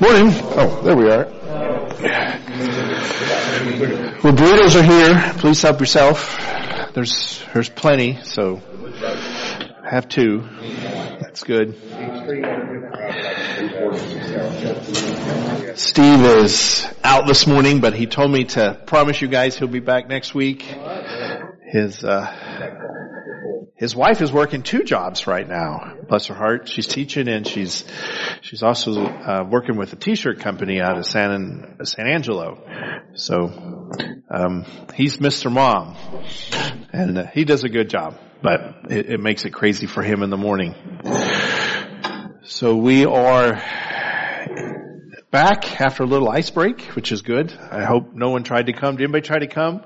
Morning. Oh, there we are. Well, burritos are here. Please help yourself. There's there's plenty, so have two. That's good. Steve is out this morning, but he told me to promise you guys he'll be back next week. His uh, his wife is working two jobs right now. Bless her heart. She's teaching and she's she's also uh, working with a t-shirt company out of San San Angelo. So um, he's Mr. Mom, and uh, he does a good job, but it, it makes it crazy for him in the morning. So we are back after a little ice break, which is good. I hope no one tried to come. Did anybody try to come?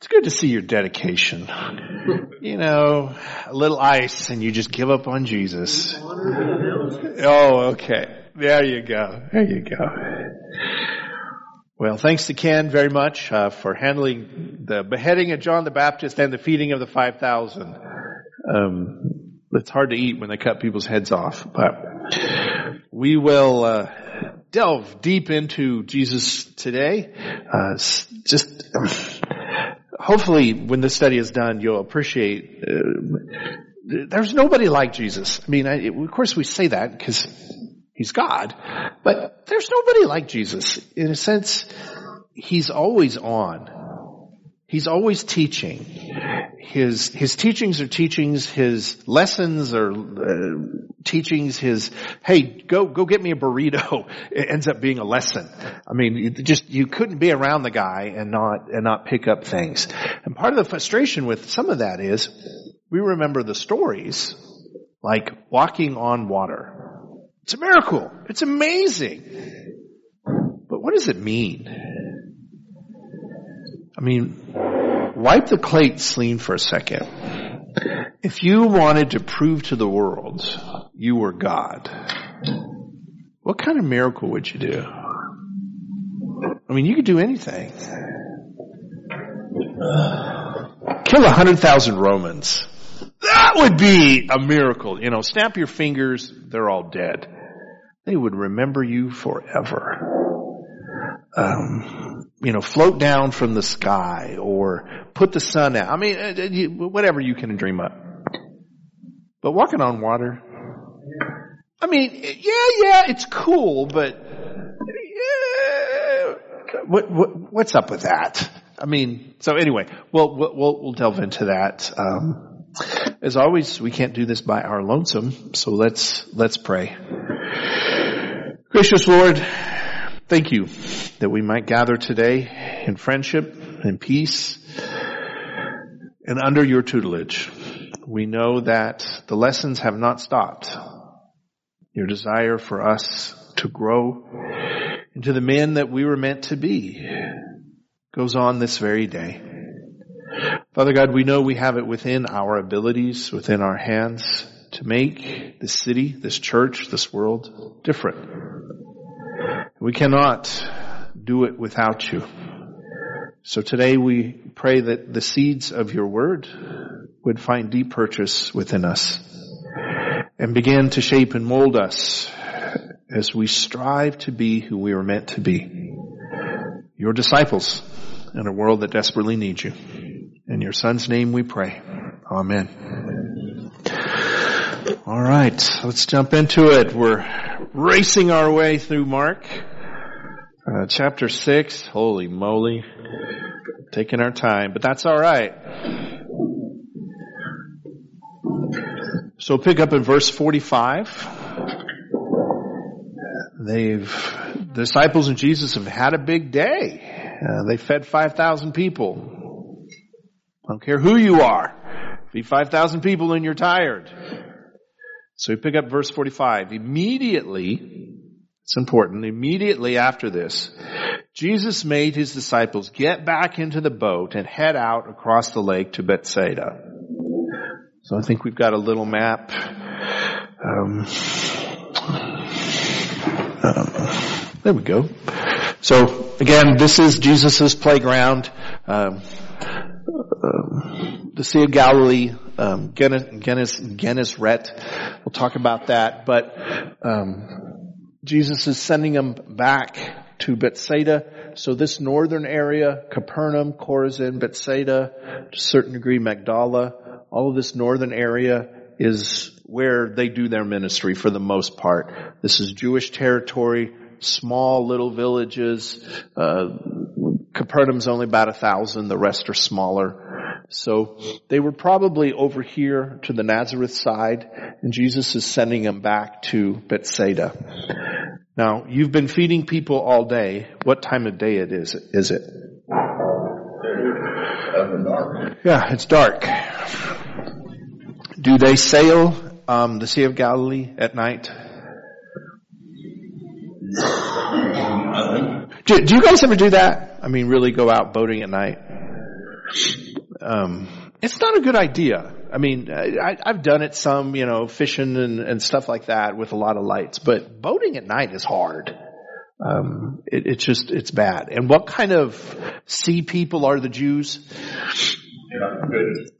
It's good to see your dedication. You know, a little ice and you just give up on Jesus. Oh, okay. There you go. There you go. Well, thanks to Ken very much uh, for handling the beheading of John the Baptist and the feeding of the 5,000. Um, it's hard to eat when they cut people's heads off, but we will uh, delve deep into Jesus today. Uh, just um, hopefully when this study is done, you'll appreciate, uh, there's nobody like Jesus. I mean, I, of course we say that because he's God, but there's nobody like Jesus. In a sense, he's always on. He's always teaching. His, his teachings are teachings, his lessons are uh, teachings, his, hey, go, go get me a burrito, it ends up being a lesson. I mean, you just, you couldn't be around the guy and not, and not pick up things. And part of the frustration with some of that is, we remember the stories, like walking on water. It's a miracle. It's amazing. But what does it mean? I mean, wipe the plate clean for a second. If you wanted to prove to the world you were God, what kind of miracle would you do? I mean, you could do anything. Kill a hundred thousand Romans. That would be a miracle. You know, snap your fingers, they're all dead. They would remember you forever. Um, you know, float down from the sky or put the sun out. I mean, uh, whatever you can dream up. But walking on water, I mean, yeah, yeah, it's cool, but yeah, what, what, what's up with that? I mean, so anyway, we'll, we'll, we'll delve into that. Um, as always, we can't do this by our lonesome, so let's, let's pray. Gracious Lord, thank you that we might gather today in friendship and peace and under your tutelage. We know that the lessons have not stopped. Your desire for us to grow into the men that we were meant to be goes on this very day. Father God, we know we have it within our abilities, within our hands to make this city, this church, this world different. We cannot do it without you. So today we pray that the seeds of your word would find deep purchase within us and begin to shape and mold us as we strive to be who we are meant to be. Your disciples in a world that desperately needs you. In your son's name we pray. Amen. All right, let's jump into it. We're racing our way through Mark. Uh, chapter 6, holy moly. Taking our time, but that's alright. So pick up in verse 45. They've, the disciples and Jesus have had a big day. Uh, they fed 5,000 people. I don't care who you are. Feed 5,000 people and you're tired. So we pick up verse 45. Immediately, it's important, immediately after this, Jesus made his disciples get back into the boat and head out across the lake to Bethsaida. So I think we've got a little map. Um, um, there we go. So again, this is Jesus' playground. Um, the Sea of Galilee, um, Gennesaret. We'll talk about that. But um, Jesus is sending them back to Bethsaida. So this northern area, Capernaum, Chorazin, Bethsaida, to a certain degree Magdala, all of this northern area is where they do their ministry for the most part. This is Jewish territory, small little villages. Uh, Capernaum's only about a thousand, the rest are smaller. So they were probably over here to the Nazareth side, and Jesus is sending them back to Bethsaida. Now, you've been feeding people all day. What time of day it is? Is it? Yeah, it's dark. Do they sail um, the Sea of Galilee at night? Do, do, you guys ever do that? I mean, really go out boating at night? Um, it's not a good idea. I mean, I, have done it some, you know, fishing and, and, stuff like that with a lot of lights, but boating at night is hard. Um, it, it's just, it's bad. And what kind of sea people are the Jews?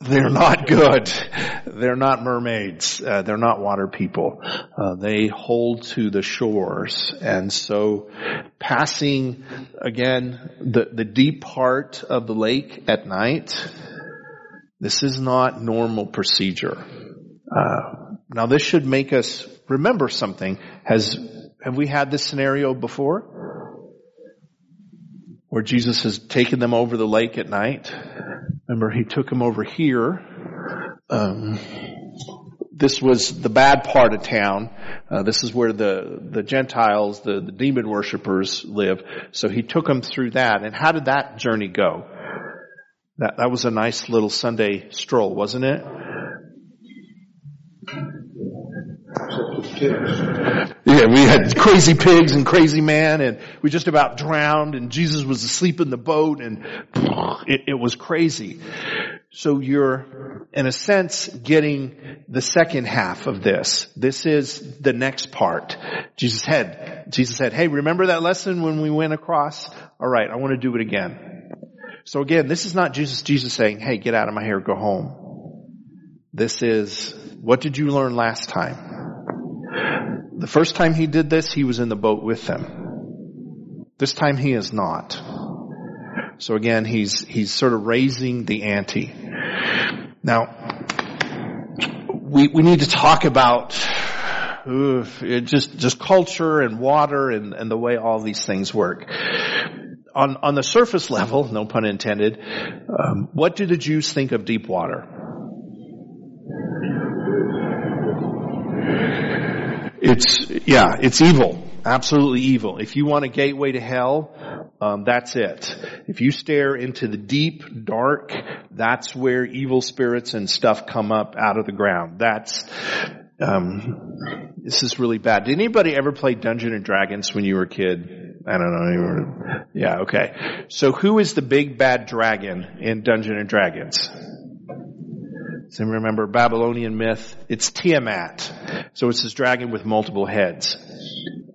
They're not good. They're not mermaids. Uh, they're not water people. Uh, they hold to the shores. And so passing again the, the deep part of the lake at night, this is not normal procedure. Uh, now this should make us remember something. Has, have we had this scenario before? Where Jesus has taken them over the lake at night? Remember, he took them over here. Um, this was the bad part of town. Uh, this is where the the Gentiles, the, the demon worshippers live. So he took them through that. And how did that journey go? That that was a nice little Sunday stroll, wasn't it? Yeah, we had crazy pigs and crazy man and we just about drowned and Jesus was asleep in the boat and it, it was crazy. So you're, in a sense, getting the second half of this. This is the next part. Jesus said, Jesus said, hey, remember that lesson when we went across? Alright, I want to do it again. So again, this is not Jesus, Jesus saying, hey, get out of my hair, go home. This is, what did you learn last time? The first time he did this, he was in the boat with them. This time he is not. So again, he's, he's sort of raising the ante. Now, we, we need to talk about uh, just, just culture and water and, and the way all these things work. On, on the surface level, no pun intended, um, what do the Jews think of deep water? It's, yeah, it's evil. Absolutely evil. If you want a gateway to hell, um, that's it. If you stare into the deep, dark, that's where evil spirits and stuff come up out of the ground. That's, um, this is really bad. Did anybody ever play Dungeon and Dragons when you were a kid? I don't know. Yeah, okay. So who is the big bad dragon in Dungeon and Dragons? So remember Babylonian myth? It's Tiamat. So it's this dragon with multiple heads.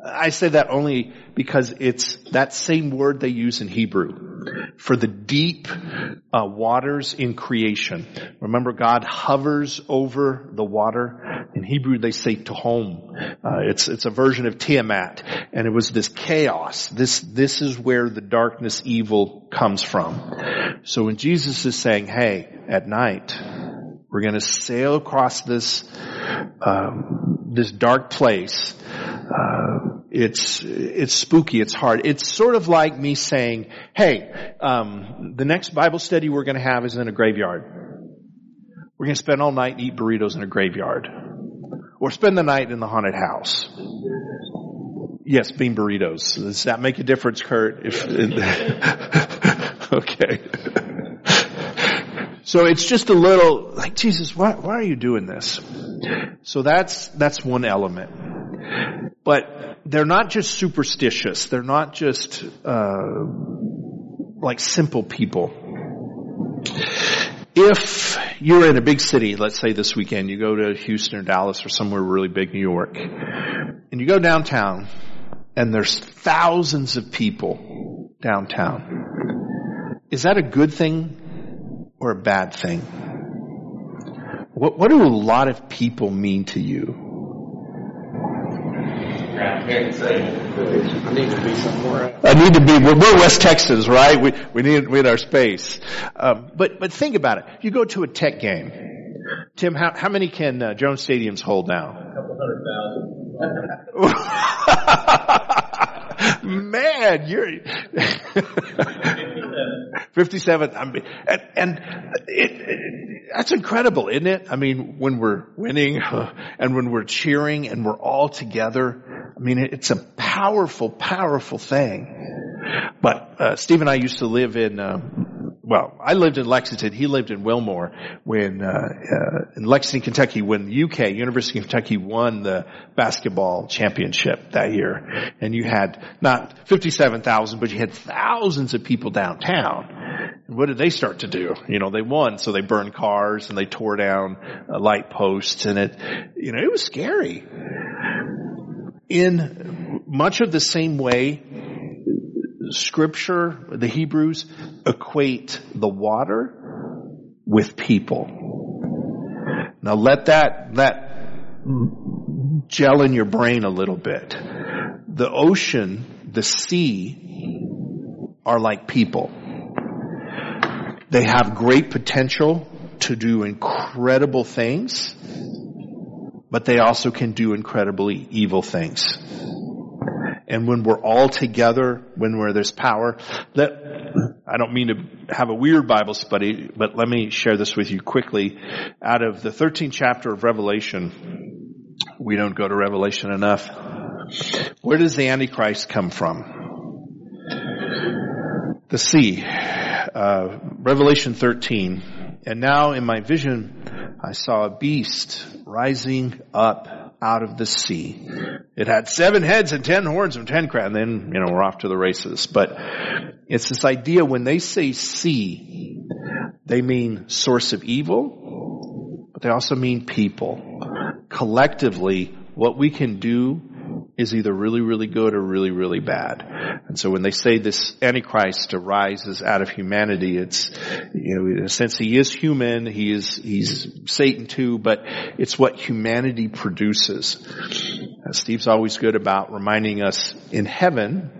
I say that only because it's that same word they use in Hebrew for the deep uh, waters in creation. Remember, God hovers over the water. In Hebrew, they say "tehom." Uh, it's it's a version of Tiamat, and it was this chaos. This this is where the darkness, evil comes from. So when Jesus is saying, "Hey, at night," We're going to sail across this um, this dark place. Uh, it's it's spooky. It's hard. It's sort of like me saying, "Hey, um, the next Bible study we're going to have is in a graveyard. We're going to spend all night and eat burritos in a graveyard, or spend the night in the haunted house." Yes, bean burritos. Does that make a difference, Kurt? If okay. So it's just a little like Jesus, why, why are you doing this? So that's that's one element. But they're not just superstitious. They're not just uh, like simple people. If you're in a big city, let's say this weekend, you go to Houston or Dallas or somewhere really big, New York, and you go downtown, and there's thousands of people downtown. Is that a good thing or a bad thing? What, what do a lot of people mean to you? Say. I need to be somewhere else. I need to be. We're, we're West Texas, right? We we need we need our space. Um, but but think about it. You go to a tech game. Tim, how how many can uh, Jones Stadiums hold now? A couple hundred thousand. Man, you're 57. I mean, and, and it, it, that's incredible, isn't it? I mean, when we're winning and when we're cheering and we're all together, I mean, it's a powerful, powerful thing. But uh, Steve and I used to live in uh, well, I lived in Lexington. He lived in Wilmore when, uh, uh, in Lexington, Kentucky, when UK, University of Kentucky won the basketball championship that year. And you had not 57,000, but you had thousands of people downtown. And what did they start to do? You know, they won, so they burned cars and they tore down uh, light posts and it, you know, it was scary. In much of the same way, scripture, the Hebrews equate the water with people. Now let that, that gel in your brain a little bit. The ocean, the sea are like people. They have great potential to do incredible things, but they also can do incredibly evil things and when we're all together, when we're there's power, that I don't mean to have a weird Bible study, but let me share this with you quickly. Out of the 13th chapter of Revelation, we don't go to Revelation enough. Where does the Antichrist come from? The sea. Uh, Revelation 13. And now in my vision, I saw a beast rising up out of the sea. It had seven heads and ten horns and ten crowns. And then, you know, we're off to the races. But it's this idea when they say sea, they mean source of evil, but they also mean people. Collectively, what we can do is either really, really good or really, really bad. And so when they say this Antichrist arises out of humanity, it's, you know, in a sense he is human, he is, he's Satan too, but it's what humanity produces. Uh, Steve's always good about reminding us in heaven,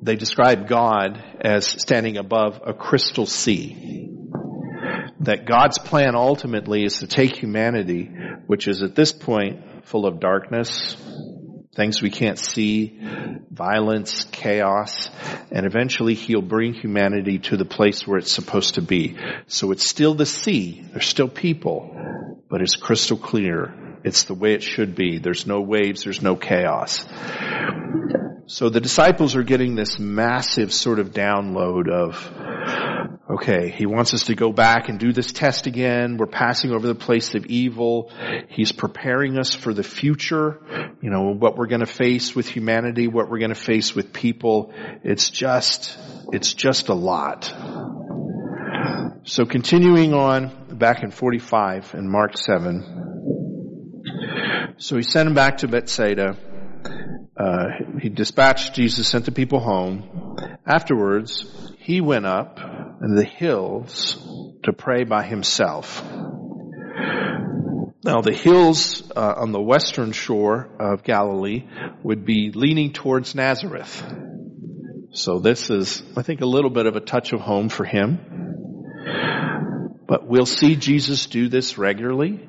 they describe God as standing above a crystal sea that God's plan ultimately is to take humanity, which is at this point full of darkness, things we can't see, violence, chaos, and eventually he'll bring humanity to the place where it's supposed to be. So it's still the sea, there's still people, but it's crystal clear. It's the way it should be. There's no waves, there's no chaos. So the disciples are getting this massive sort of download of, okay, he wants us to go back and do this test again. We're passing over the place of evil. He's preparing us for the future, you know, what we're going to face with humanity, what we're going to face with people. It's just, it's just a lot. So continuing on back in 45 in Mark 7. So he sent him back to Bethsaida uh, he dispatched Jesus, sent the people home. Afterwards, he went up the hills to pray by himself. Now the hills uh, on the western shore of Galilee would be leaning towards Nazareth. So this is, I think, a little bit of a touch of home for him. But we'll see Jesus do this regularly.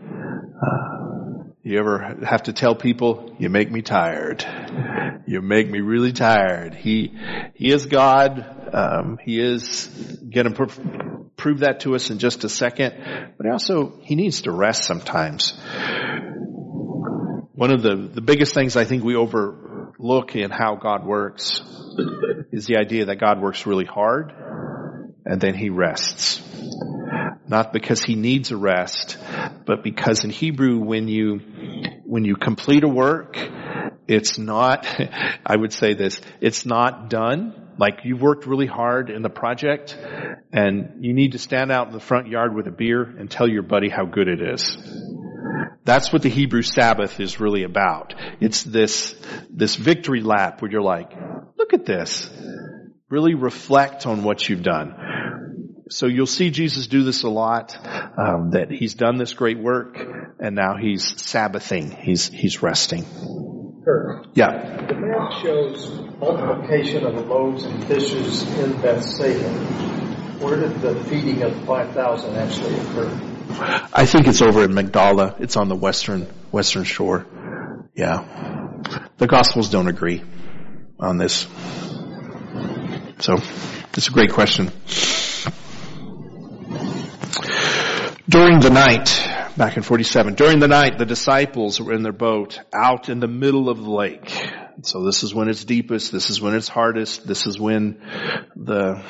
You ever have to tell people, you make me tired. You make me really tired. He, He is God. Um, he is going to pr- prove that to us in just a second. But also, He needs to rest sometimes. One of the, the biggest things I think we overlook in how God works is the idea that God works really hard and then He rests. Not because He needs a rest, but because in Hebrew when you when you complete a work, it's not, I would say this, it's not done. Like you've worked really hard in the project and you need to stand out in the front yard with a beer and tell your buddy how good it is. That's what the Hebrew Sabbath is really about. It's this, this victory lap where you're like, look at this. Really reflect on what you've done. So you'll see Jesus do this a lot, um, that he's done this great work and now he's Sabbathing. He's, he's resting. Yeah. the map shows multiplication of the loaves and fishes in Bethsaida. Where did the feeding of 5,000 actually occur? I think it's over in Magdala. It's on the western, western shore. Yeah. The Gospels don't agree on this. So, it's a great question. During the night, back in 47, during the night, the disciples were in their boat out in the middle of the lake. So this is when it's deepest, this is when it's hardest, this is when the,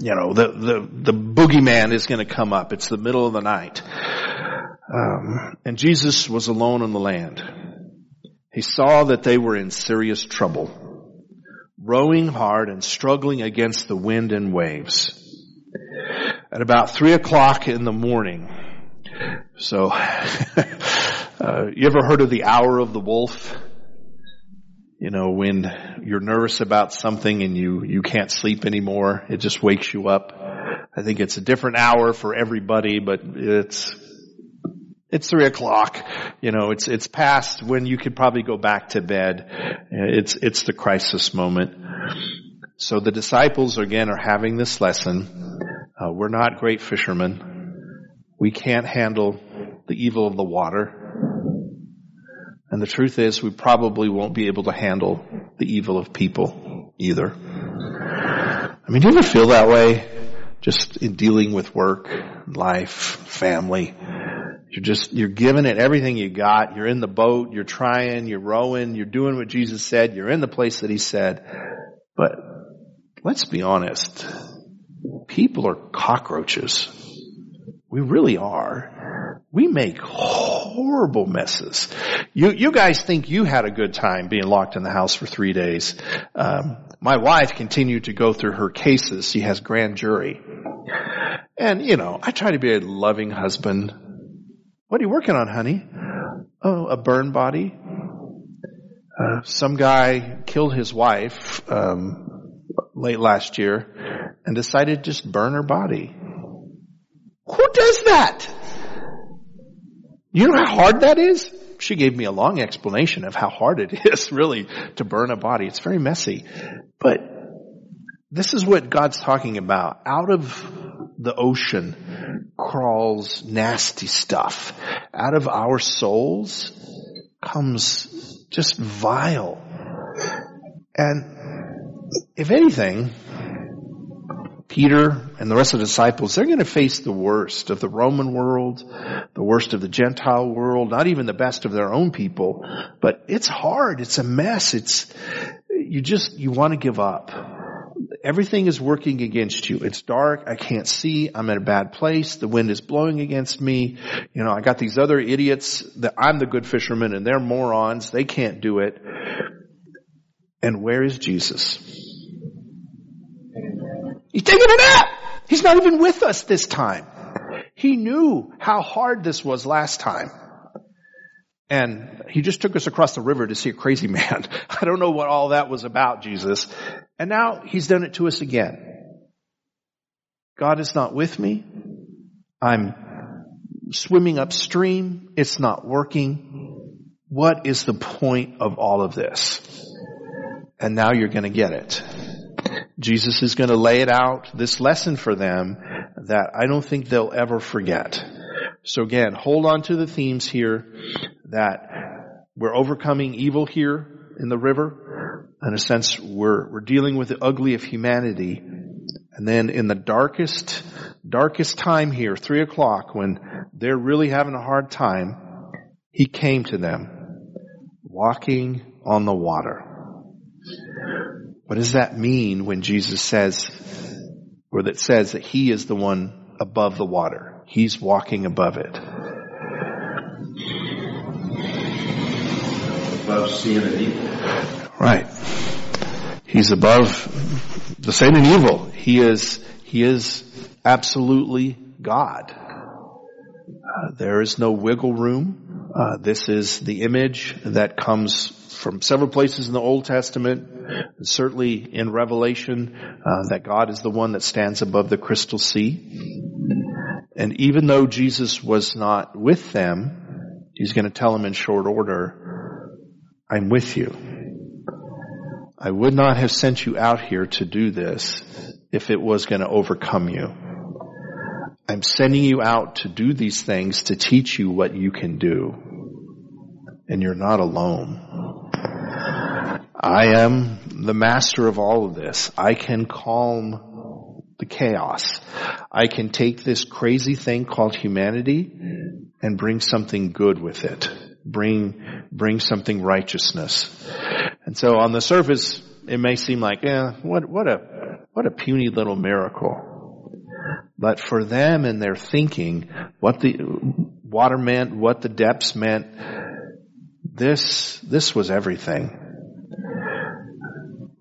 you know, the, the, the boogeyman is going to come up. It's the middle of the night. Um, and Jesus was alone on the land. He saw that they were in serious trouble, rowing hard and struggling against the wind and waves. At about three o'clock in the morning, so, uh, you ever heard of the hour of the wolf? You know, when you're nervous about something and you, you can't sleep anymore, it just wakes you up. I think it's a different hour for everybody, but it's, it's three o'clock. You know, it's, it's past when you could probably go back to bed. It's, it's the crisis moment. So the disciples again are having this lesson. Uh, we're not great fishermen. We can't handle the evil of the water. And the truth is we probably won't be able to handle the evil of people either. I mean, do you ever feel that way? Just in dealing with work, life, family. You're just, you're giving it everything you got. You're in the boat, you're trying, you're rowing, you're doing what Jesus said, you're in the place that He said. But let's be honest. People are cockroaches. We really are. We make horrible messes. You, you guys think you had a good time being locked in the house for three days. Um, my wife continued to go through her cases. She has grand jury. And, you know, I try to be a loving husband. What are you working on, honey? Oh, a burn body. Uh, some guy killed his wife um, late last year and decided to just burn her body. Who does that? You know how hard that is? She gave me a long explanation of how hard it is really to burn a body. It's very messy. But this is what God's talking about. Out of the ocean crawls nasty stuff. Out of our souls comes just vile. And if anything, Peter and the rest of the disciples, they're going to face the worst of the Roman world, the worst of the Gentile world, not even the best of their own people. But it's hard. It's a mess. It's, you just, you want to give up. Everything is working against you. It's dark. I can't see. I'm in a bad place. The wind is blowing against me. You know, I got these other idiots that I'm the good fisherman and they're morons. They can't do it. And where is Jesus? He's taking a nap. He's not even with us this time. He knew how hard this was last time. And he just took us across the river to see a crazy man. I don't know what all that was about, Jesus. And now he's done it to us again. God is not with me. I'm swimming upstream. It's not working. What is the point of all of this? And now you're going to get it. Jesus is going to lay it out, this lesson for them that I don't think they'll ever forget. So again, hold on to the themes here that we're overcoming evil here in the river. In a sense, we're, we're dealing with the ugly of humanity. And then in the darkest, darkest time here, three o'clock, when they're really having a hard time, he came to them, walking on the water. What does that mean when Jesus says, or that says that he is the one above the water? He's walking above it. Above sin and evil. Right. He's above the sin and evil. He is, he is absolutely God. Uh, there is no wiggle room. Uh, this is the image that comes from several places in the Old Testament, certainly in Revelation, uh, that God is the one that stands above the crystal sea. And even though Jesus was not with them, he's going to tell them in short order, I'm with you. I would not have sent you out here to do this if it was going to overcome you. I'm sending you out to do these things to teach you what you can do. And you're not alone. I am the master of all of this. I can calm the chaos. I can take this crazy thing called humanity and bring something good with it. Bring, bring something righteousness. And so on the surface, it may seem like, yeah, what, what a, what a puny little miracle. But for them and their thinking, what the water meant, what the depths meant, this, this was everything.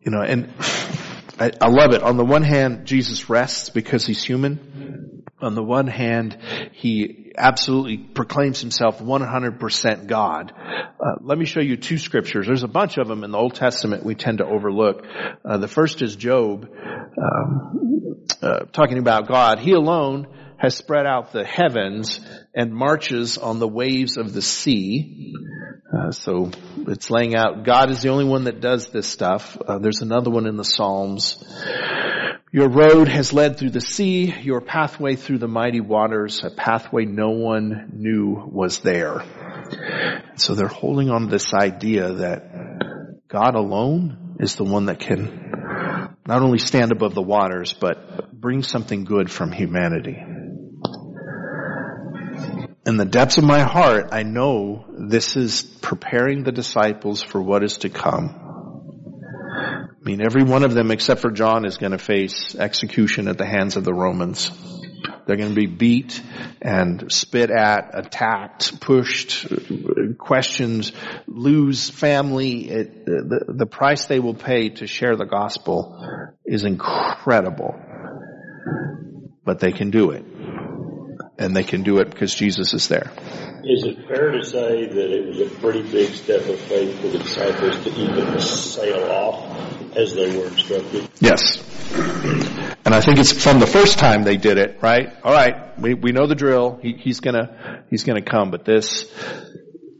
You know, and I, I love it. On the one hand, Jesus rests because he's human. On the one hand, he absolutely proclaims himself 100% God. Uh, let me show you two scriptures. There's a bunch of them in the Old Testament we tend to overlook. Uh, the first is Job, um, uh, talking about God. He alone has spread out the heavens and marches on the waves of the sea. Uh, so it's laying out God is the only one that does this stuff. Uh, there's another one in the Psalms. Your road has led through the sea, your pathway through the mighty waters, a pathway no one knew was there. So they're holding on to this idea that God alone is the one that can not only stand above the waters, but bring something good from humanity in the depths of my heart, I know this is preparing the disciples for what is to come. I mean, every one of them except for John is going to face execution at the hands of the Romans. They're going to be beat and spit at, attacked, pushed, questioned, lose family. It, the, the price they will pay to share the gospel is incredible. But they can do it and they can do it because Jesus is there. Is it fair to say that it was a pretty big step of faith for the disciples to even sail off as they were instructed? Yes. And I think it's from the first time they did it, right? All right, we, we know the drill. He, he's gonna, he's gonna come, but this,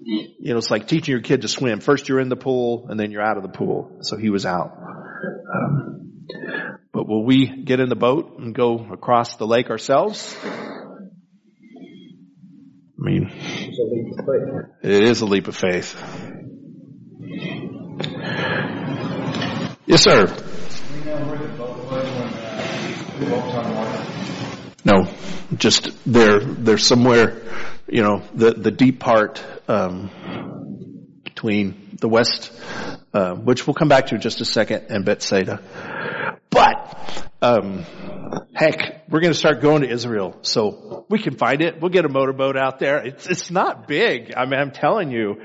you know, it's like teaching your kid to swim. First you're in the pool and then you're out of the pool. So he was out. Um, but will we get in the boat and go across the lake ourselves? I mean, it is a leap of faith. Yes, sir. No, just they're they're somewhere, you know, the the deep part um, between the west, uh, which we'll come back to in just a second, and Bethsaida. But um, heck, we're going to start going to Israel, so we can find it. We'll get a motorboat out there. It's it's not big. I mean, I'm telling you,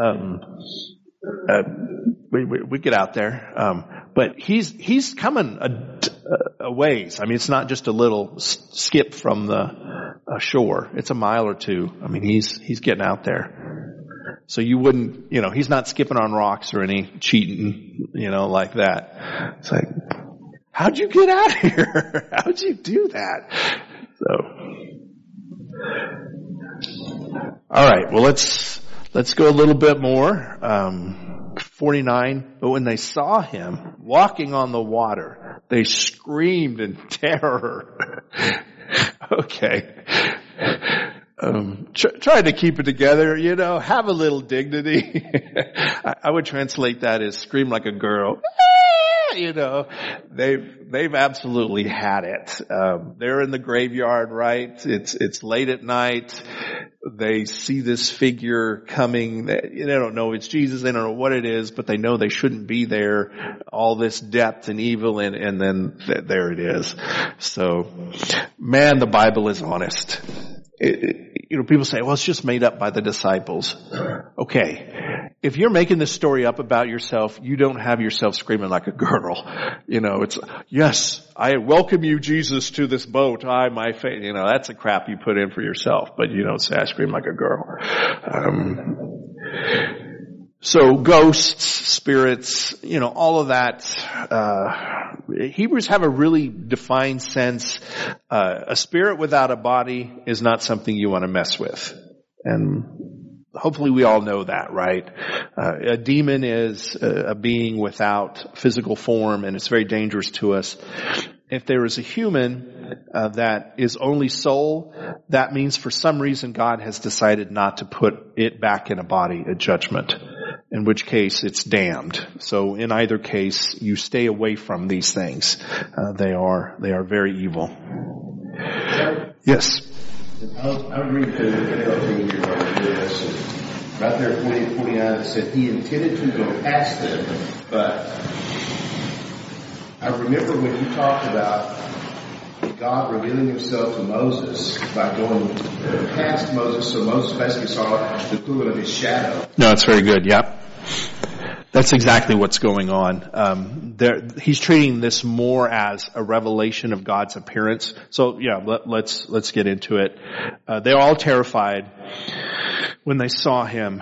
um, uh, we, we, we get out there. Um, but he's he's coming a, a, ways. I mean, it's not just a little skip from the shore. It's a mile or two. I mean, he's he's getting out there. So you wouldn't, you know, he's not skipping on rocks or any cheating, you know, like that. It's like, How'd you get out here? How'd you do that? So, all right. Well, let's let's go a little bit more. Um, Forty-nine. But when they saw him walking on the water, they screamed in terror. okay. Um, tr- try to keep it together, you know, have a little dignity. I, I would translate that as scream like a girl. you know, they've, they've absolutely had it. Um, they're in the graveyard, right? It's, it's late at night. They see this figure coming. They, don't know it's Jesus. They don't know what it is, but they know they shouldn't be there. All this depth and evil and, and then th- there it is. So, man, the Bible is honest. It, you know, people say, well, it's just made up by the disciples. Okay. If you're making this story up about yourself, you don't have yourself screaming like a girl. You know, it's, yes, I welcome you, Jesus, to this boat. I, my faith. You know, that's a crap you put in for yourself, but you don't say I scream like a girl. Um, so ghosts, spirits, you know, all of that. Uh, Hebrews have a really defined sense. Uh, a spirit without a body is not something you want to mess with, and hopefully we all know that, right? Uh, a demon is a, a being without physical form and it's very dangerous to us. If there is a human uh, that is only soul, that means for some reason God has decided not to put it back in a body at judgment. In which case it's damned. So in either case, you stay away from these things. Uh, they are they are very evil. Yes. I was, I was reading the NLT this, right there at 20 49, it said he intended to go past them, but I remember when you talked about God revealing himself to Moses by going past Moses, so Moses basically saw the equivalent of his shadow. No, that's very good. Yep. That's exactly what's going on. Um, there, he's treating this more as a revelation of God's appearance. So yeah, let, us let's, let's get into it. Uh, they're all terrified when they saw him,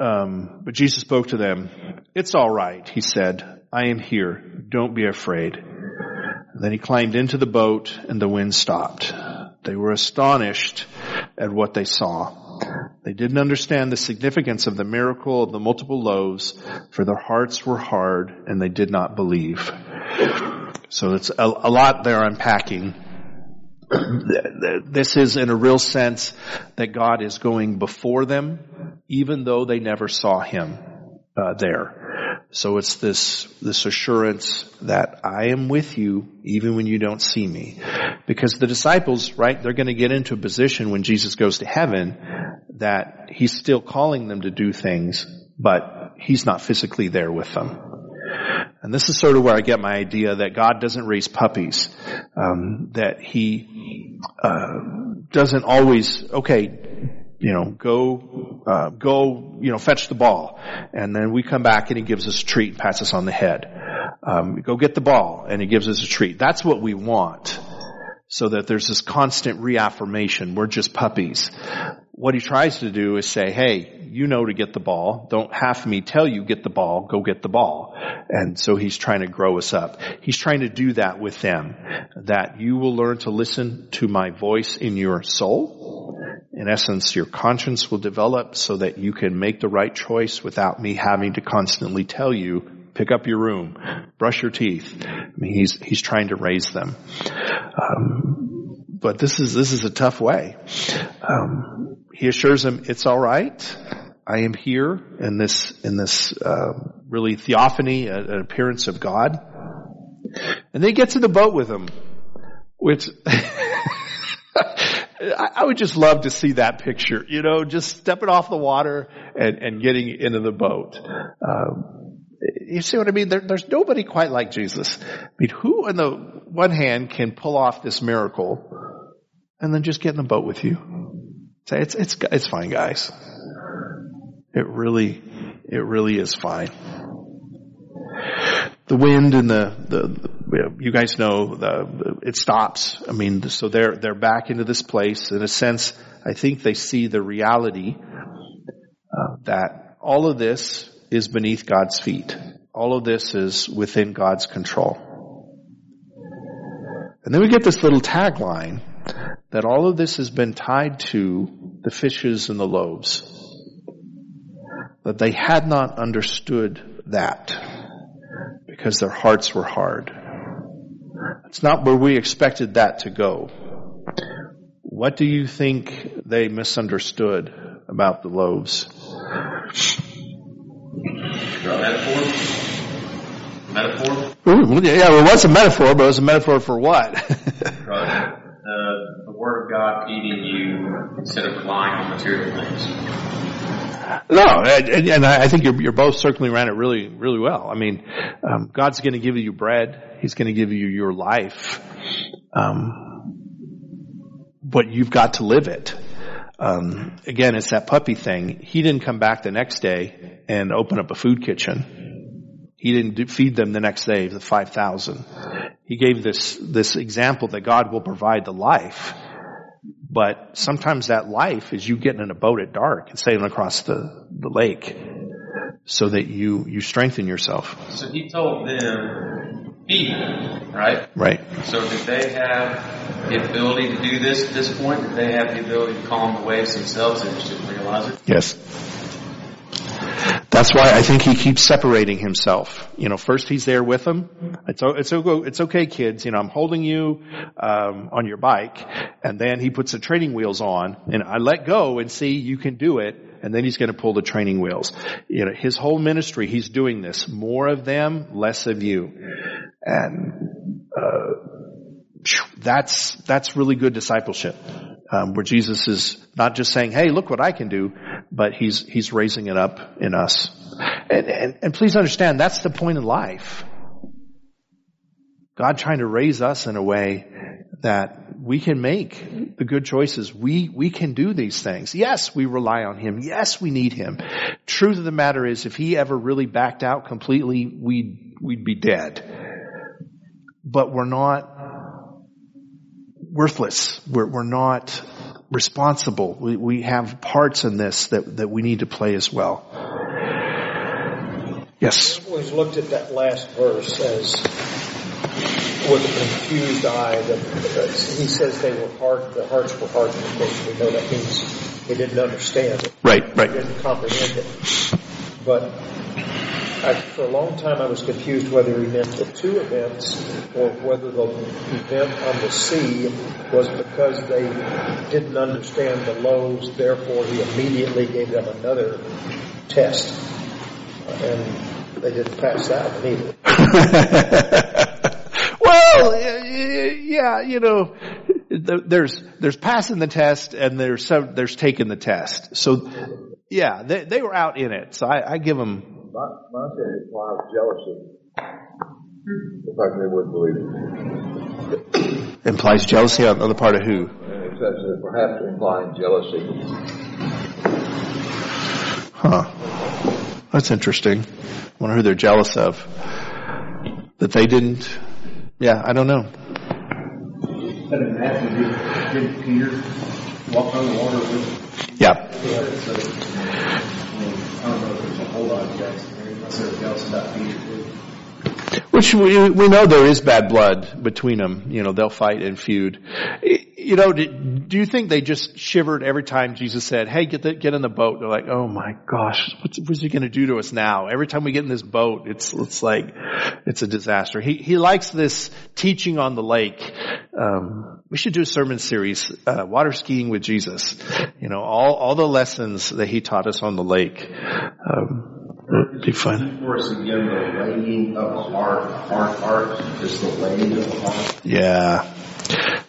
um, but Jesus spoke to them. It's all right, he said. I am here. Don't be afraid. And then he climbed into the boat, and the wind stopped. They were astonished at what they saw. They didn't understand the significance of the miracle of the multiple loaves, for their hearts were hard and they did not believe. So it's a, a lot they're unpacking. This is in a real sense that God is going before them, even though they never saw Him uh, there. So it's this, this assurance that I am with you even when you don't see me. Because the disciples, right, they're going to get into a position when Jesus goes to heaven that he's still calling them to do things, but he's not physically there with them. And this is sort of where I get my idea that God doesn't raise puppies, um, that He uh, doesn't always okay, you know, go uh, go, you know, fetch the ball, and then we come back and He gives us a treat, and pats us on the head. Um, go get the ball, and He gives us a treat. That's what we want so that there's this constant reaffirmation. We're just puppies. What he tries to do is say, hey, you know to get the ball. Don't have me tell you get the ball. Go get the ball. And so he's trying to grow us up. He's trying to do that with them. That you will learn to listen to my voice in your soul. In essence, your conscience will develop so that you can make the right choice without me having to constantly tell you pick up your room, brush your teeth. I mean, he's he's trying to raise them. Um, but this is this is a tough way. Um, he assures them it's all right. I am here in this in this uh, really theophany, an appearance of God. And they get to the boat with him, which. I would just love to see that picture, you know, just stepping off the water and, and getting into the boat. Um, you see what I mean? There, there's nobody quite like Jesus. I mean, who on the one hand can pull off this miracle and then just get in the boat with you? Say, it's, it's, it's fine, guys. It really, it really is fine. The wind and the, the, you guys know, the, it stops. I mean, so they're, they're back into this place. In a sense, I think they see the reality uh, that all of this is beneath God's feet. All of this is within God's control. And then we get this little tagline that all of this has been tied to the fishes and the loaves. That they had not understood that because their hearts were hard. It's not where we expected that to go. What do you think they misunderstood about the loaves? Metaphor? Metaphor? Ooh, yeah, well, it was a metaphor, but it was a metaphor for what? uh, the Word of God feeding you instead of relying on material things. No, and, I think you're, you're both circling around it really, really well. I mean, um, God's going to give you bread. He's going to give you your life. Um, but you've got to live it. Um, again, it's that puppy thing. He didn't come back the next day and open up a food kitchen. He didn't do, feed them the next day, the 5,000. He gave this, this example that God will provide the life. But sometimes that life is you getting in a boat at dark and sailing across the, the lake so that you, you strengthen yourself. So he told them, feed them, right? Right. So did they have the ability to do this at this point? Did they have the ability to calm the waves themselves and just didn't realize it. Yes. That's why I think he keeps separating himself. You know, first he's there with them. It's it's it's okay, kids. You know, I'm holding you um, on your bike, and then he puts the training wheels on, and I let go and see you can do it, and then he's going to pull the training wheels. You know, his whole ministry, he's doing this. More of them, less of you, and uh, that's that's really good discipleship um, where Jesus is not just saying, "Hey, look what I can do," but he's he's raising it up in us. And, and and please understand, that's the point in life. God trying to raise us in a way that we can make the good choices. We we can do these things. Yes, we rely on Him. Yes, we need Him. Truth of the matter is, if He ever really backed out completely, we'd we'd be dead. But we're not worthless. We're, we're not responsible. We, we have parts in this that, that we need to play as well. Yes. I've always looked at that last verse as with a confused eye. That, that he says they were hard, the hearts were hardened. Of course, we know that means they didn't understand it, Right, they right. didn't comprehend it. But I, for a long time, I was confused whether he meant the two events or whether the event on the sea was because they didn't understand the loaves. Therefore, he immediately gave them another test, and they didn't pass that one either. well, yeah, you know, there's there's passing the test and there's there's taking the test. So, yeah, they they were out in it. So I, I give them. My, my opinion implies jealousy. The fact they wouldn't believe it. Implies jealousy on the part of who? It says that perhaps implying jealousy. Huh. That's interesting. I Wonder who they're jealous of. That they didn't. Yeah, I don't know. But in Matthew, did, did Peter walk on the water with Yeah. him? So, I mean, I don't know if there's a whole Which we, we know there is bad blood between them. You know, they'll fight and feud. You know, do, you think they just shivered every time Jesus said, hey, get the, get in the boat? They're like, oh my gosh, what's, what's he going to do to us now? Every time we get in this boat, it's, it's like, it's a disaster. He, he likes this teaching on the lake. Um, we should do a sermon series, uh, water skiing with Jesus. You know, all, all the lessons that he taught us on the lake. Um, it'd be. For us again, the laying of heart, a heart is the laying of heart. Yeah.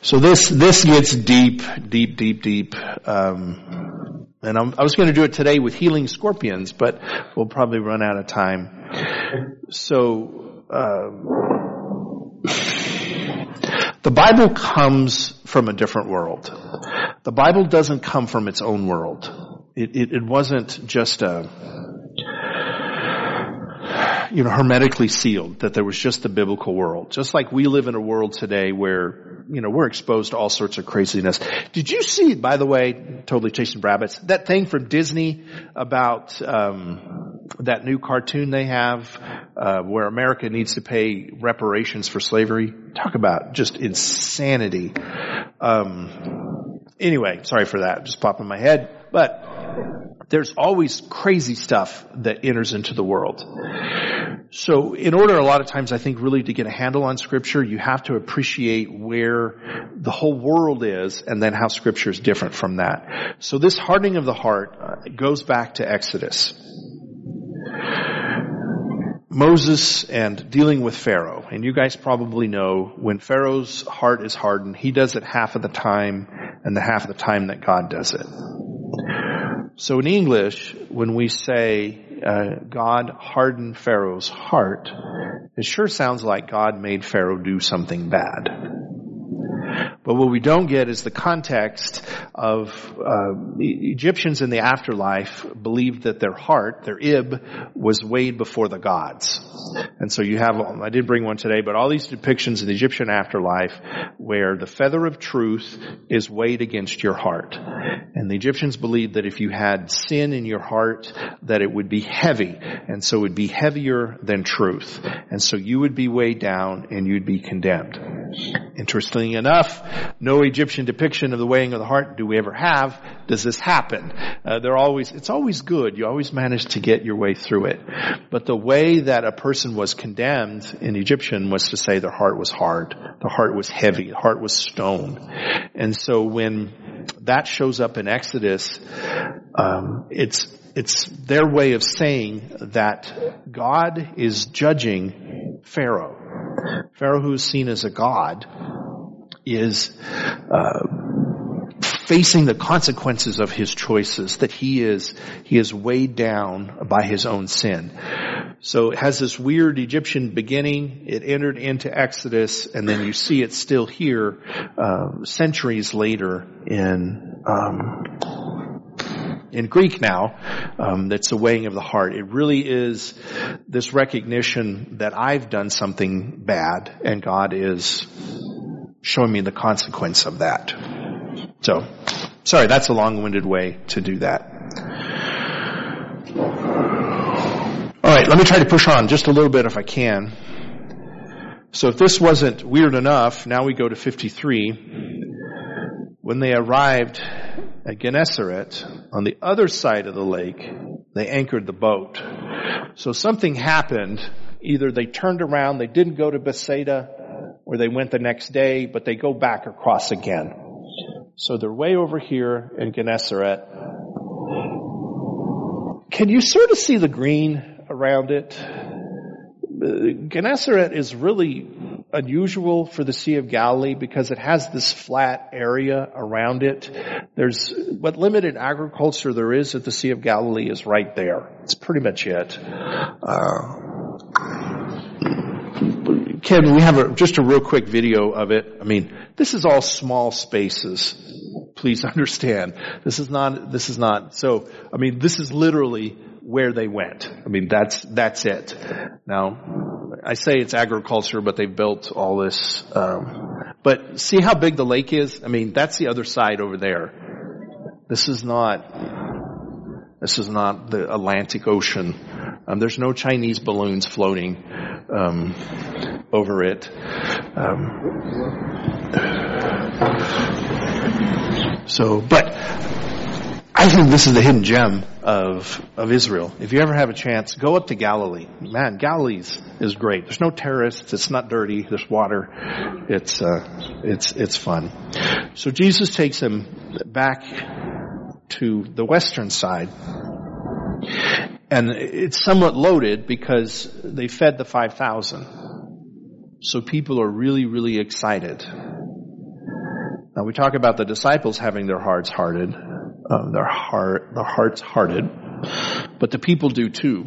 So this this gets deep, deep, deep, deep. Um, and I'm, I was going to do it today with healing scorpions, but we'll probably run out of time. So um, the Bible comes from a different world. The Bible doesn't come from its own world. It, it, it wasn't just a you know, hermetically sealed, that there was just the biblical world. Just like we live in a world today where, you know, we're exposed to all sorts of craziness. Did you see, by the way, totally chasing rabbits, that thing from Disney about, um, that new cartoon they have, uh, where America needs to pay reparations for slavery? Talk about just insanity. Um, anyway, sorry for that, just popped in my head, but there's always crazy stuff that enters into the world. So in order a lot of times I think really to get a handle on scripture, you have to appreciate where the whole world is and then how scripture is different from that. So this hardening of the heart uh, goes back to Exodus. Moses and dealing with Pharaoh. And you guys probably know when Pharaoh's heart is hardened, he does it half of the time and the half of the time that God does it. So in English, when we say uh, God hardened Pharaoh's heart, it sure sounds like God made Pharaoh do something bad. But what we don't get is the context of uh, Egyptians in the afterlife believed that their heart, their ib, was weighed before the gods. And so you have, I did bring one today, but all these depictions in the Egyptian afterlife where the feather of truth is weighed against your heart. And the Egyptians believed that if you had sin in your heart, that it would be heavy. And so it would be heavier than truth. And so you would be weighed down and you'd be condemned. Interestingly enough, no Egyptian depiction of the weighing of the heart do we ever have. Does this happen? Uh, they're always, it's always good. You always manage to get your way through it. But the way that a person was condemned in Egyptian was to say their heart was hard. The heart was heavy. The heart was stone. And so when that shows up in Exodus, um, it's it's their way of saying that God is judging Pharaoh. Pharaoh, who is seen as a god, is uh, facing the consequences of his choices. That he is he is weighed down by his own sin. So it has this weird Egyptian beginning. It entered into Exodus, and then you see it still here uh, centuries later in. Um, in Greek now, um, that's the weighing of the heart. It really is this recognition that I've done something bad and God is showing me the consequence of that. So, sorry, that's a long-winded way to do that. Alright, let me try to push on just a little bit if I can. So if this wasn't weird enough, now we go to 53. When they arrived at Gennesaret, on the other side of the lake, they anchored the boat. So something happened. Either they turned around, they didn't go to Bethsaida, they went the next day, but they go back across again. So they're way over here in Gennesaret. Can you sort of see the green around it? Gennesaret is really unusual for the Sea of Galilee because it has this flat area around it. There's what limited agriculture there is at the Sea of Galilee is right there. It's pretty much it. Uh, Ken, we have a, just a real quick video of it. I mean, this is all small spaces. Please understand. This is not, this is not, so, I mean, this is literally where they went. I mean, that's, that's it. Now, I say it's agriculture, but they built all this, um, but see how big the lake is? I mean, that's the other side over there. This is not, this is not the Atlantic Ocean. Um, there's no Chinese balloons floating um, over it. Um, so, but I think this is the hidden gem of, of Israel. If you ever have a chance, go up to Galilee. Man, Galilee's is great. There's no terrorists. It's not dirty. There's water. It's, uh, it's, it's fun. So Jesus takes him back to the western side. And it's somewhat loaded because they fed the 5,000. So people are really, really excited. Now we talk about the disciples having their hearts hearted, um, their heart, their hearts hearted, but the people do too.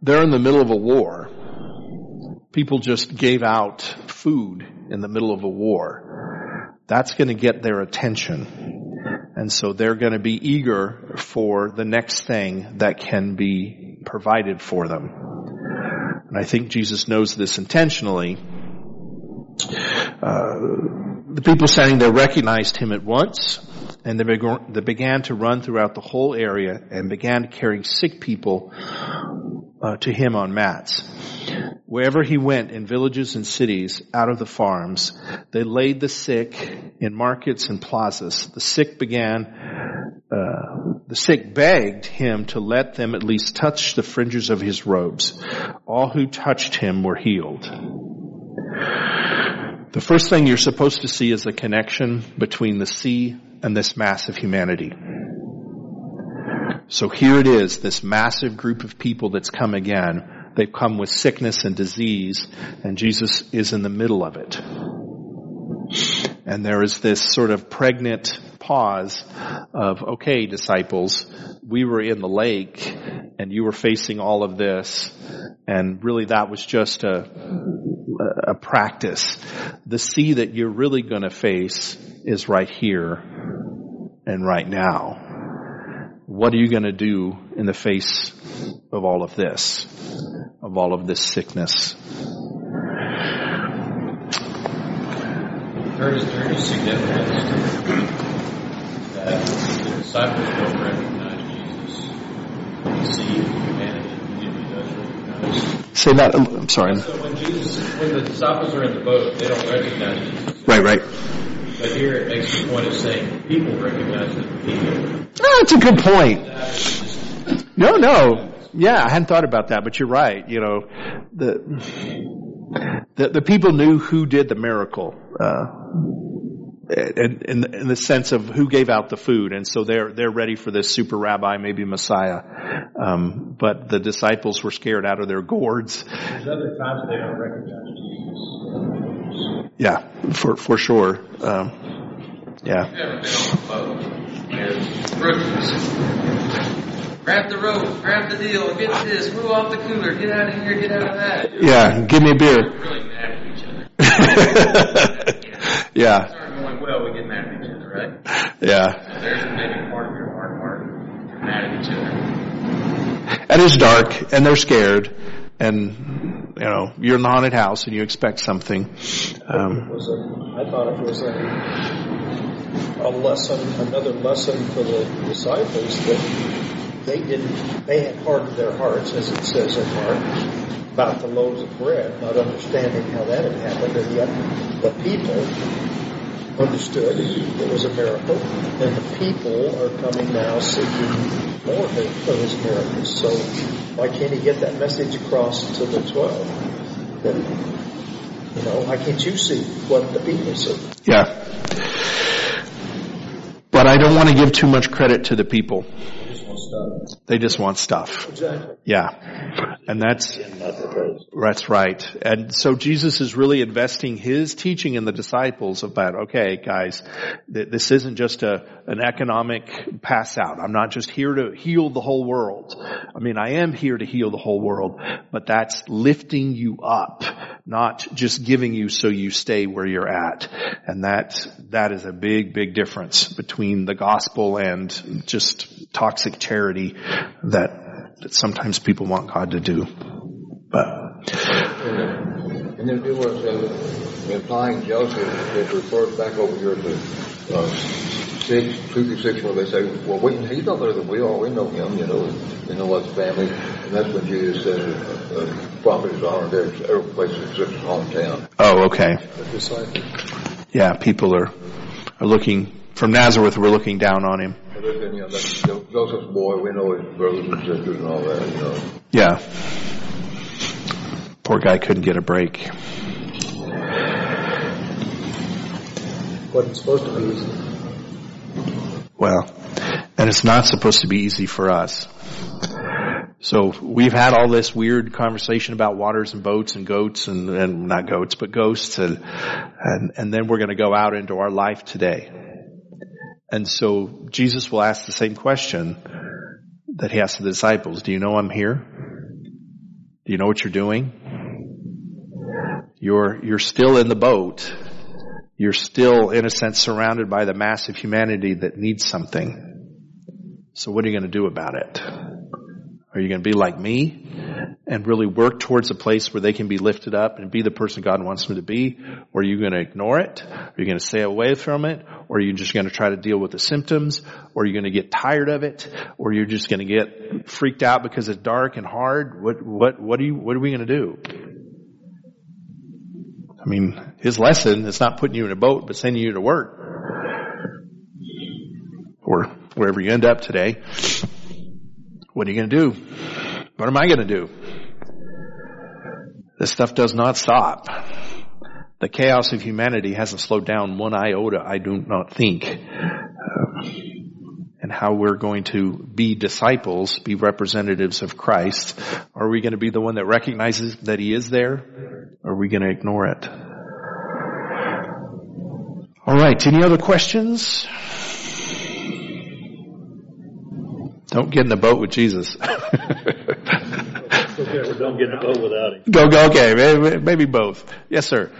They're in the middle of a war. People just gave out food in the middle of a war. That's going to get their attention. And so they're going to be eager for the next thing that can be provided for them. And I think Jesus knows this intentionally. Uh, the people standing there recognized him at once and they began to run throughout the whole area and began carrying sick people uh, to him on mats. Wherever he went in villages and cities, out of the farms, they laid the sick in markets and plazas. The sick began, uh, the sick begged him to let them at least touch the fringes of his robes. All who touched him were healed. The first thing you're supposed to see is the connection between the sea and this mass of humanity. So here it is, this massive group of people that's come again. They've come with sickness and disease, and Jesus is in the middle of it. And there is this sort of pregnant pause of, okay, disciples, we were in the lake and you were facing all of this and really that was just a, a practice. The sea that you're really going to face is right here and right now. What are you going to do in the face of all of this, of all of this sickness? There is, there is significance that the disciples don't recognize Jesus. They see humanity, he does recognize say that. I'm sorry. So when Jesus, when the disciples are in the boat, they don't recognize Jesus. Right, right. But here it makes the point of saying people recognize the people. Oh, that's a good point. No, no. Yeah, I hadn't thought about that, but you're right. You know, the the, the people knew who did the miracle. Uh, in, in, in the sense of who gave out the food, and so they're they're ready for this super rabbi, maybe Messiah. Um, but the disciples were scared out of their gourds. There's other times they don't recognize Jesus. Yeah, for for sure. Um, yeah. You've ever been on a boat with rookies? Grab the rope, grab the deal, get this, move off the cooler, get out of here, get out of that. Yeah, give me a beer. Really mad at each other. yeah, going well, we get mad at each other, right? yeah. So there's maybe part of your heart, heart, you're mad at each other. And it's dark, and they're scared, and you know you're in the haunted house, and you expect something. Um, a, I thought it was a, a lesson, another lesson for the disciples that they didn't, they had hardened their hearts, as it says in Mark, about the loaves of bread, not understanding how that had happened, and yet the people understood it was a miracle, and the people are coming now seeking more of his miracles. So why can't he get that message across to the twelve? That you know, why can't you see what the people see? yeah. But I don't want to give too much credit to the people. They just want stuff. Exactly. Yeah. And that's, Not the praise. that's right. And so Jesus is really investing his teaching in the disciples about, okay, guys, th- this isn't just a, an economic pass out. I'm not just here to heal the whole world. I mean, I am here to heal the whole world, but that's lifting you up, not just giving you so you stay where you're at. And that, that is a big, big difference between the gospel and just toxic charity that, that sometimes people want God to do. But, And then it was uh, implying Joseph, it refers back over here to uh, six, two through six, where they say, well, we, he's not better than we are. We know him, you know, we know his family. And that's when Jesus said, uh, uh, prophet is honored every, every place except his hometown. oh, okay. Yeah, people are, are looking, from Nazareth, we're looking down on him. And you know, that's Joseph's boy. We know his brothers and sisters and all that, you know. Yeah. Poor guy couldn't get a break. Wasn't supposed to be easy. Well, and it's not supposed to be easy for us. So we've had all this weird conversation about waters and boats and goats and, and not goats, but ghosts and, and, and then we're going to go out into our life today. And so Jesus will ask the same question that he asked the disciples. Do you know I'm here? Do you know what you're doing? You're, you're still in the boat. You're still, in a sense, surrounded by the mass of humanity that needs something. So what are you going to do about it? Are you going to be like me and really work towards a place where they can be lifted up and be the person God wants them to be? Or are you going to ignore it? Are you going to stay away from it? Or are you just going to try to deal with the symptoms? Or are you going to get tired of it? Or you're just going to get freaked out because it's dark and hard? What, what, what are you, what are we going to do? I mean, his lesson is not putting you in a boat, but sending you to work. Or wherever you end up today. What are you going to do? What am I going to do? This stuff does not stop. The chaos of humanity hasn't slowed down one iota, I do not think. Uh, and how we're going to be disciples, be representatives of Christ. Are we going to be the one that recognizes that He is there? Or are we going to ignore it? All right. Any other questions? Don't get in the boat with Jesus. Don't get in the boat without him. go, go, okay. Maybe, maybe both. Yes, sir. to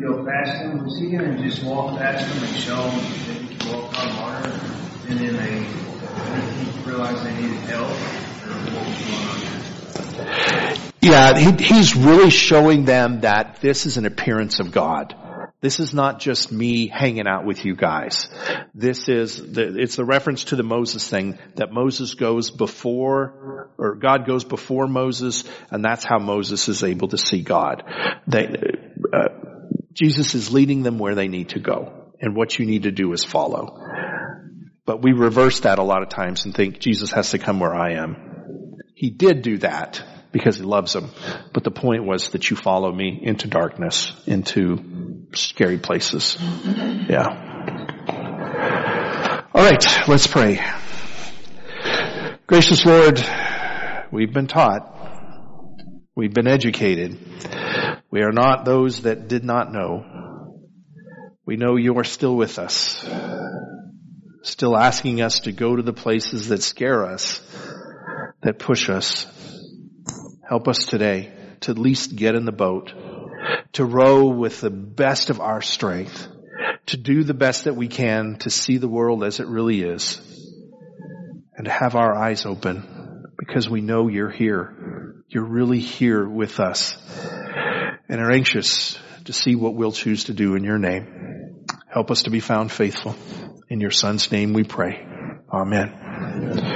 go past them, was he going to just walk past them and show them that he could walk on water, and then they realized they needed help, or what was going on? Yeah, he, he's really showing them that this is an appearance of God. This is not just me hanging out with you guys. This is, the, it's the reference to the Moses thing that Moses goes before, or God goes before Moses, and that's how Moses is able to see God. They, uh, Jesus is leading them where they need to go, and what you need to do is follow. But we reverse that a lot of times and think Jesus has to come where I am. He did do that because he loves them. But the point was that you follow me into darkness, into scary places. Yeah. All right, let's pray. Gracious Lord, we've been taught. We've been educated. We are not those that did not know. We know you are still with us, still asking us to go to the places that scare us, that push us, Help us today to at least get in the boat, to row with the best of our strength, to do the best that we can to see the world as it really is, and to have our eyes open because we know you're here. You're really here with us and are anxious to see what we'll choose to do in your name. Help us to be found faithful. In your son's name we pray. Amen.